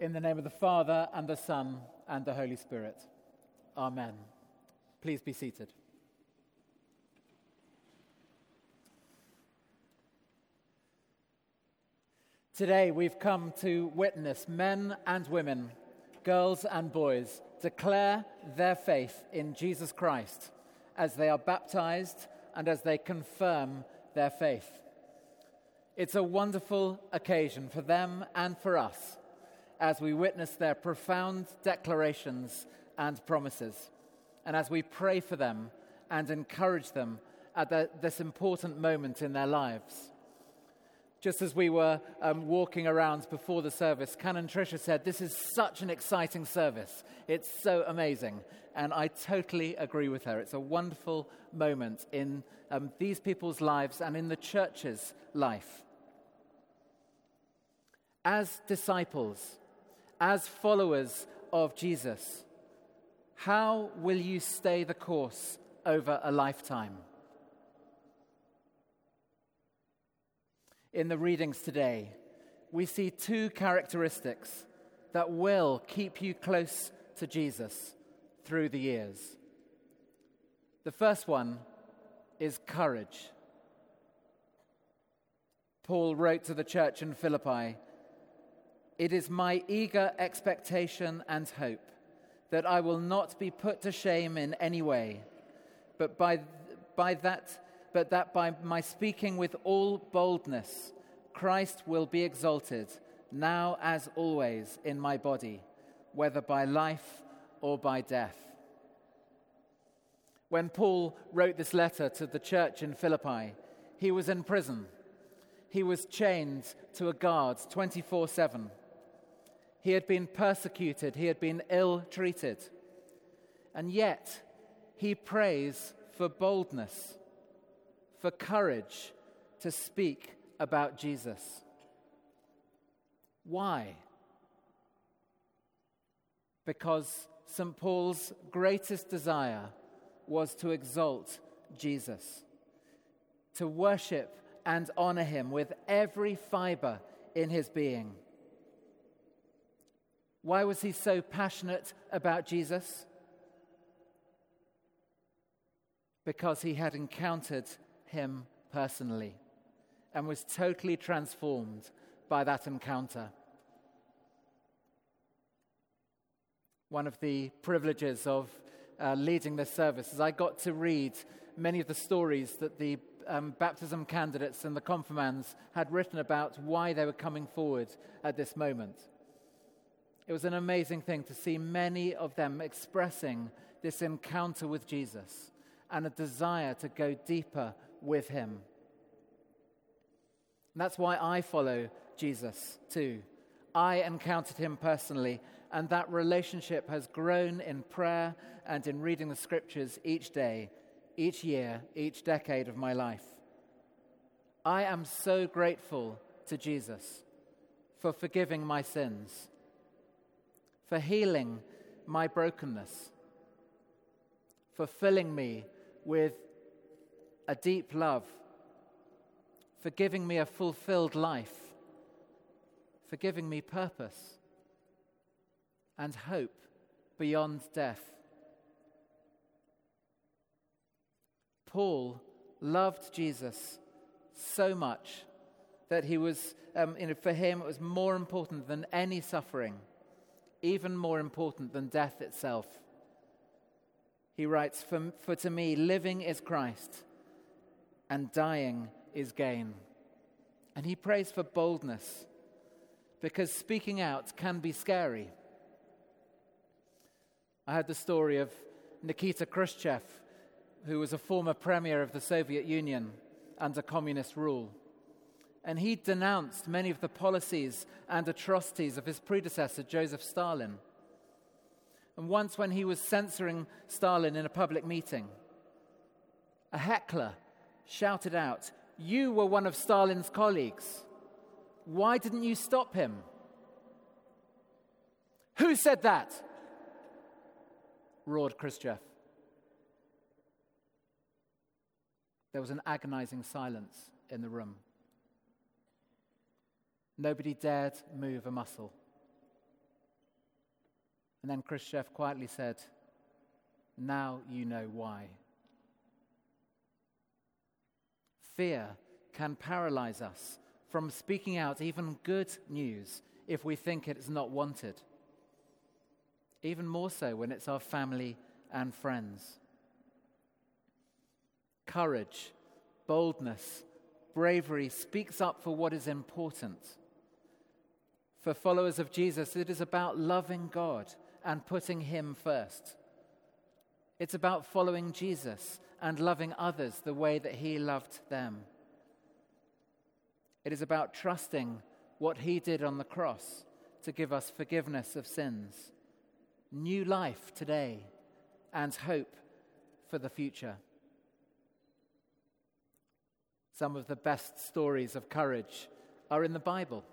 In the name of the Father, and the Son, and the Holy Spirit. Amen. Please be seated. Today we've come to witness men and women, girls and boys, declare their faith in Jesus Christ as they are baptized and as they confirm their faith. It's a wonderful occasion for them and for us as we witness their profound declarations and promises, and as we pray for them and encourage them at the, this important moment in their lives. Just as we were um, walking around before the service, Canon Tricia said, This is such an exciting service. It's so amazing. And I totally agree with her. It's a wonderful moment in um, these people's lives and in the church's life. As disciples, as followers of Jesus, how will you stay the course over a lifetime? In the readings today, we see two characteristics that will keep you close to Jesus through the years. The first one is courage. Paul wrote to the church in Philippi It is my eager expectation and hope that I will not be put to shame in any way, but by, by that, but that by my speaking with all boldness, Christ will be exalted, now as always, in my body, whether by life or by death. When Paul wrote this letter to the church in Philippi, he was in prison. He was chained to a guard 24 7. He had been persecuted, he had been ill treated. And yet, he prays for boldness, for courage to speak about Jesus. Why? Because St. Paul's greatest desire was to exalt Jesus, to worship and honor him with every fiber in his being. Why was he so passionate about Jesus? Because he had encountered him personally and was totally transformed by that encounter. One of the privileges of uh, leading this service is I got to read many of the stories that the um, baptism candidates and the confirmands had written about why they were coming forward at this moment. It was an amazing thing to see many of them expressing this encounter with Jesus and a desire to go deeper with him. And that's why I follow Jesus too. I encountered him personally, and that relationship has grown in prayer and in reading the scriptures each day, each year, each decade of my life. I am so grateful to Jesus for forgiving my sins for healing my brokenness, for filling me with a deep love, for giving me a fulfilled life, for giving me purpose and hope beyond death. Paul loved Jesus so much that he was, um, you know, for him, it was more important than any suffering even more important than death itself. He writes, for, for to me, living is Christ, and dying is gain. And he prays for boldness, because speaking out can be scary. I had the story of Nikita Khrushchev, who was a former premier of the Soviet Union under communist rule and he denounced many of the policies and atrocities of his predecessor, Joseph Stalin. And once, when he was censoring Stalin in a public meeting, a heckler shouted out, You were one of Stalin's colleagues. Why didn't you stop him? Who said that? roared Khrushchev. There was an agonizing silence in the room. Nobody dared move a muscle. And then Khrushchev quietly said, Now you know why. Fear can paralyze us from speaking out even good news if we think it is not wanted. Even more so when it's our family and friends. Courage, boldness, bravery speaks up for what is important. For followers of Jesus, it is about loving God and putting Him first. It's about following Jesus and loving others the way that He loved them. It is about trusting what He did on the cross to give us forgiveness of sins, new life today, and hope for the future. Some of the best stories of courage are in the Bible.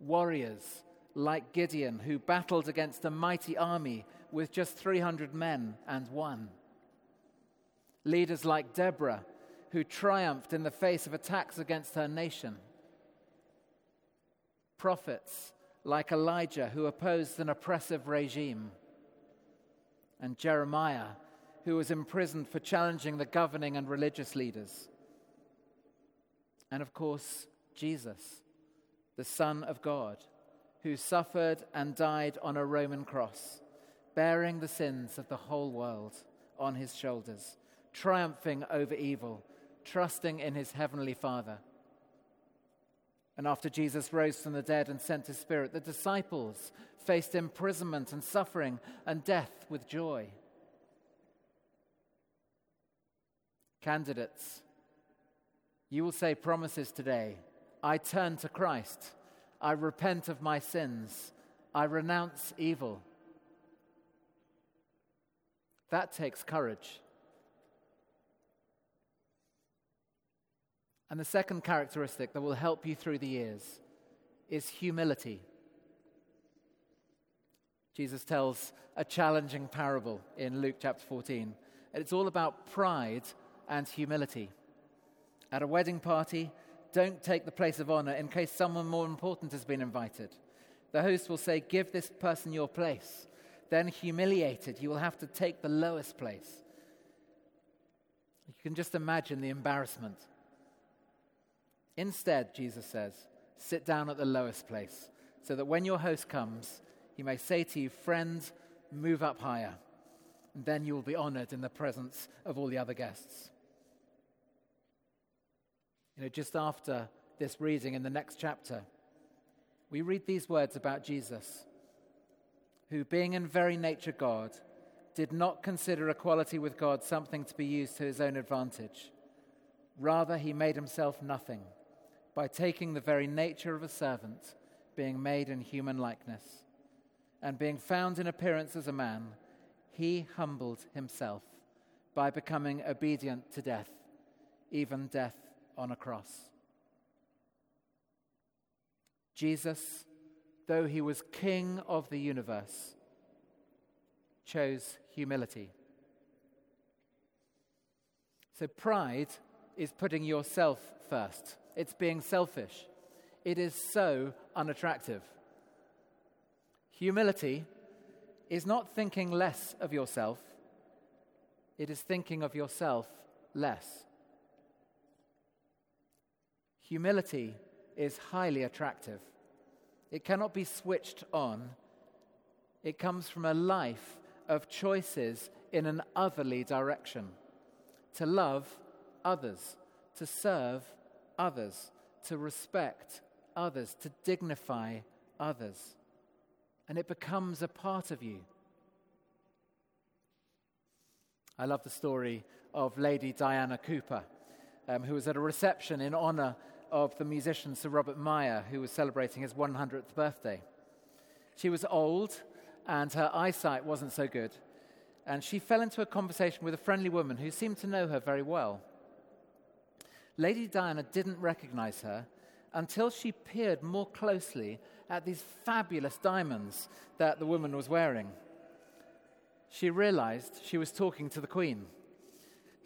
Warriors like Gideon, who battled against a mighty army with just 300 men and won. Leaders like Deborah, who triumphed in the face of attacks against her nation. Prophets like Elijah, who opposed an oppressive regime. And Jeremiah, who was imprisoned for challenging the governing and religious leaders. And of course, Jesus, the Son of God, who suffered and died on a Roman cross, bearing the sins of the whole world on his shoulders, triumphing over evil, trusting in his heavenly Father. And after Jesus rose from the dead and sent his Spirit, the disciples faced imprisonment and suffering and death with joy. Candidates, you will say promises today. I turn to Christ. I repent of my sins. I renounce evil. That takes courage. And the second characteristic that will help you through the years is humility. Jesus tells a challenging parable in Luke chapter 14. And it's all about pride and humility. At a wedding party, don't take the place of honor in case someone more important has been invited. The host will say, Give this person your place. Then, humiliated, you will have to take the lowest place. You can just imagine the embarrassment. Instead, Jesus says, sit down at the lowest place so that when your host comes, he may say to you, Friends, move up higher. And then you will be honored in the presence of all the other guests. You know, just after this reading in the next chapter, we read these words about Jesus, who, being in very nature God, did not consider equality with God something to be used to his own advantage. Rather, he made himself nothing by taking the very nature of a servant, being made in human likeness. And being found in appearance as a man, he humbled himself by becoming obedient to death, even death on a cross. Jesus, though he was king of the universe, chose humility. So, pride is putting yourself first, it's being selfish. It is so unattractive. Humility is not thinking less of yourself, it is thinking of yourself less. Humility is highly attractive. It cannot be switched on. It comes from a life of choices in an otherly direction to love others, to serve others, to respect others, to dignify others. And it becomes a part of you. I love the story of Lady Diana Cooper, um, who was at a reception in honor of the musician Sir Robert Mayer, who was celebrating his 100th birthday. She was old and her eyesight wasn't so good, and she fell into a conversation with a friendly woman who seemed to know her very well. Lady Diana didn't recognize her until she peered more closely at these fabulous diamonds that the woman was wearing. She realized she was talking to the Queen.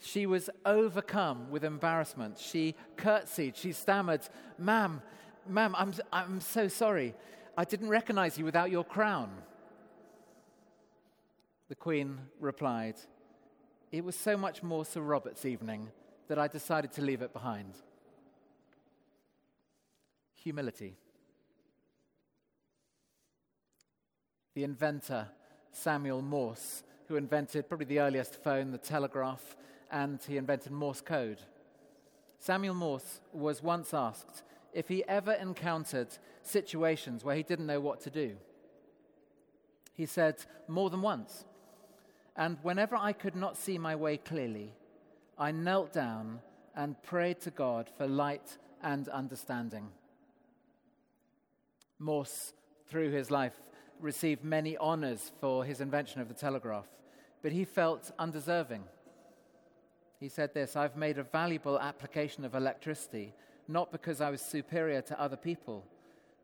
She was overcome with embarrassment. She curtsied. She stammered, Ma'am, ma'am, I'm, I'm so sorry. I didn't recognize you without your crown. The Queen replied, It was so much more Sir Robert's evening that I decided to leave it behind. Humility. The inventor, Samuel Morse, who invented probably the earliest phone, the telegraph, and he invented Morse code. Samuel Morse was once asked if he ever encountered situations where he didn't know what to do. He said, More than once. And whenever I could not see my way clearly, I knelt down and prayed to God for light and understanding. Morse, through his life, received many honors for his invention of the telegraph, but he felt undeserving. He said this I've made a valuable application of electricity, not because I was superior to other people,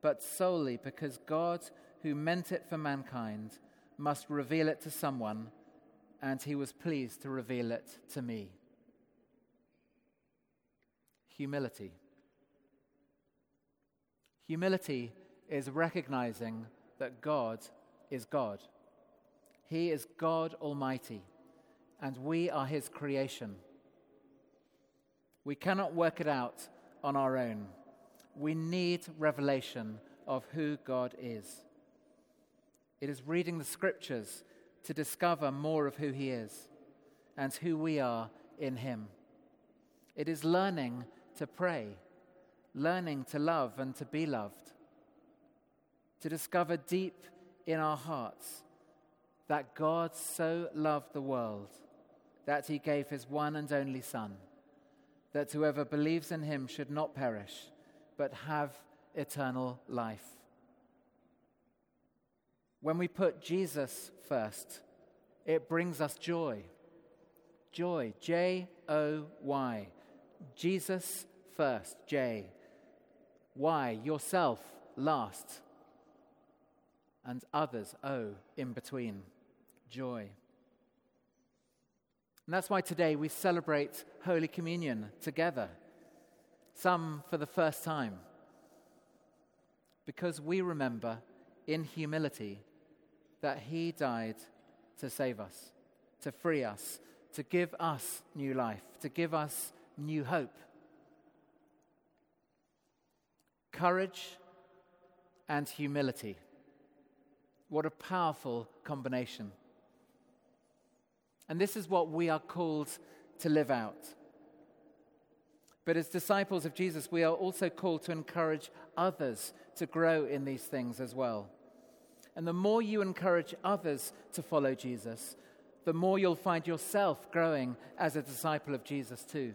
but solely because God, who meant it for mankind, must reveal it to someone, and he was pleased to reveal it to me. Humility. Humility is recognizing that God is God. He is God Almighty, and we are His creation. We cannot work it out on our own. We need revelation of who God is. It is reading the scriptures to discover more of who He is and who we are in Him. It is learning to pray, learning to love and to be loved, to discover deep in our hearts that God so loved the world that He gave His one and only Son that whoever believes in him should not perish, but have eternal life. When we put Jesus first, it brings us joy. Joy, J O Y. Jesus first, J. Y, yourself last. And others, O, in between. Joy. And that's why today we celebrate Holy Communion together, some for the first time, because we remember in humility that He died to save us, to free us, to give us new life, to give us new hope. Courage and humility. What a powerful combination. And this is what we are called to live out. But as disciples of Jesus, we are also called to encourage others to grow in these things as well. And the more you encourage others to follow Jesus, the more you'll find yourself growing as a disciple of Jesus too.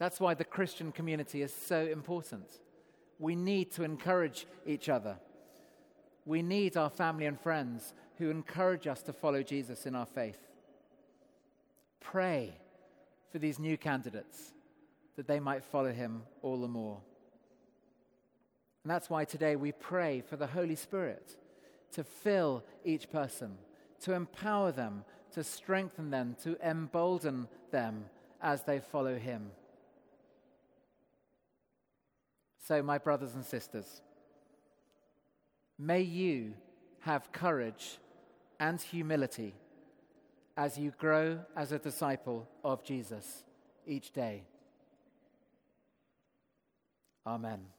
That's why the Christian community is so important. We need to encourage each other. We need our family and friends who encourage us to follow Jesus in our faith. Pray for these new candidates that they might follow him all the more. And that's why today we pray for the Holy Spirit to fill each person, to empower them, to strengthen them, to embolden them as they follow him. So, my brothers and sisters, may you have courage and humility as you grow as a disciple of Jesus each day. Amen.